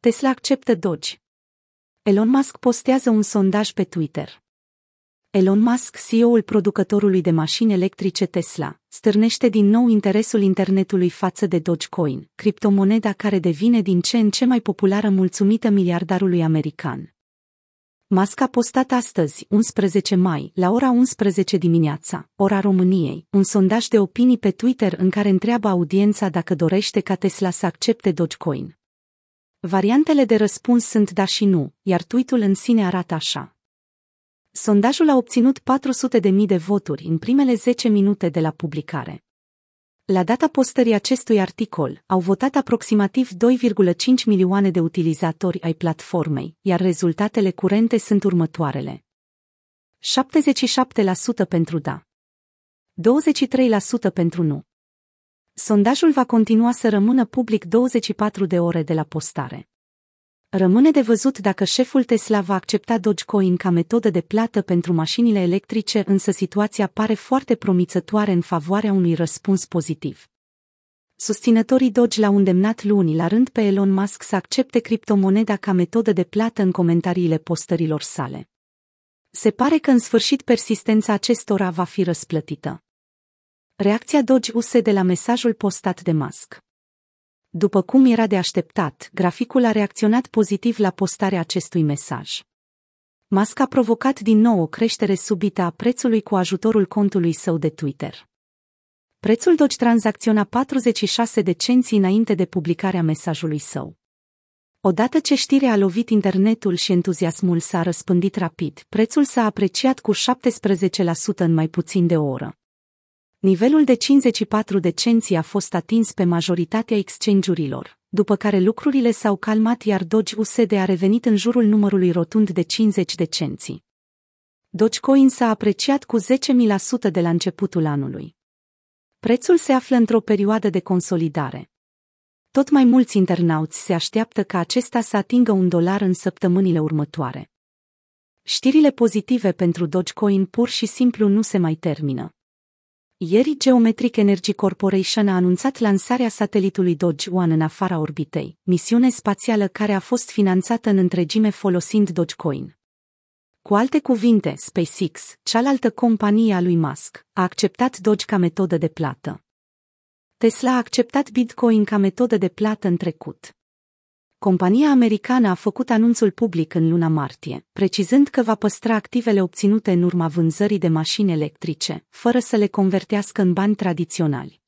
Tesla acceptă Doge. Elon Musk postează un sondaj pe Twitter. Elon Musk, CEO-ul producătorului de mașini electrice Tesla, stârnește din nou interesul internetului față de Dogecoin, criptomoneda care devine din ce în ce mai populară mulțumită miliardarului american. Musk a postat astăzi, 11 mai, la ora 11 dimineața, ora României, un sondaj de opinii pe Twitter în care întreabă audiența dacă dorește ca Tesla să accepte Dogecoin. Variantele de răspuns sunt da și nu, iar tweetul în sine arată așa. Sondajul a obținut 400.000 de voturi în primele 10 minute de la publicare. La data postării acestui articol, au votat aproximativ 2,5 milioane de utilizatori ai platformei, iar rezultatele curente sunt următoarele. 77% pentru da. 23% pentru nu. Sondajul va continua să rămână public 24 de ore de la postare. Rămâne de văzut dacă șeful Tesla va accepta Dogecoin ca metodă de plată pentru mașinile electrice, însă situația pare foarte promițătoare în favoarea unui răspuns pozitiv. Susținătorii Doge l-au îndemnat luni la rând pe Elon Musk să accepte criptomoneda ca metodă de plată în comentariile postărilor sale. Se pare că în sfârșit persistența acestora va fi răsplătită. Reacția Doge US de la mesajul postat de Musk după cum era de așteptat, graficul a reacționat pozitiv la postarea acestui mesaj. Musk a provocat din nou o creștere subită a prețului cu ajutorul contului său de Twitter. Prețul Doge tranzacționa 46 de cenți înainte de publicarea mesajului său. Odată ce știrea a lovit internetul și entuziasmul s-a răspândit rapid, prețul s-a apreciat cu 17% în mai puțin de o oră. Nivelul de 54 de cenți a fost atins pe majoritatea exchange-urilor, după care lucrurile s-au calmat iar Doge USD a revenit în jurul numărului rotund de 50 de cenți. Dogecoin s-a apreciat cu 10.000% de la începutul anului. Prețul se află într-o perioadă de consolidare. Tot mai mulți internauți se așteaptă ca acesta să atingă un dolar în săptămânile următoare. Știrile pozitive pentru Dogecoin pur și simplu nu se mai termină. Ieri Geometric Energy Corporation a anunțat lansarea satelitului Doge One în afara orbitei, misiune spațială care a fost finanțată în întregime folosind Dogecoin. Cu alte cuvinte, SpaceX, cealaltă companie a lui Musk, a acceptat Doge ca metodă de plată. Tesla a acceptat Bitcoin ca metodă de plată în trecut. Compania americană a făcut anunțul public în luna martie, precizând că va păstra activele obținute în urma vânzării de mașini electrice, fără să le convertească în bani tradiționali.